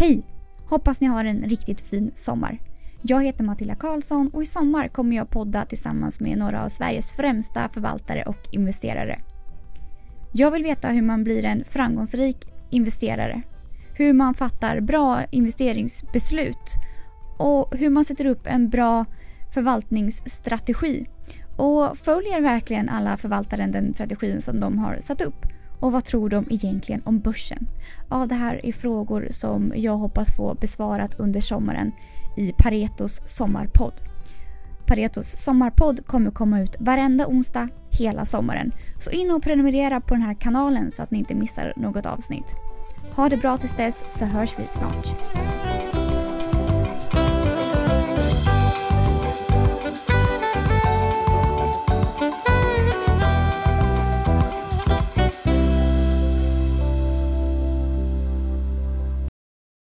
Hej! Hoppas ni har en riktigt fin sommar. Jag heter Matilda Karlsson och i sommar kommer jag podda tillsammans med några av Sveriges främsta förvaltare och investerare. Jag vill veta hur man blir en framgångsrik investerare. Hur man fattar bra investeringsbeslut och hur man sätter upp en bra förvaltningsstrategi. Och följer verkligen alla förvaltare den strategin som de har satt upp? Och vad tror de egentligen om börsen? Ja, det här är frågor som jag hoppas få besvarat under sommaren i Paretos sommarpodd. Paretos sommarpodd kommer komma ut varenda onsdag hela sommaren. Så in och prenumerera på den här kanalen så att ni inte missar något avsnitt. Ha det bra tills dess så hörs vi snart.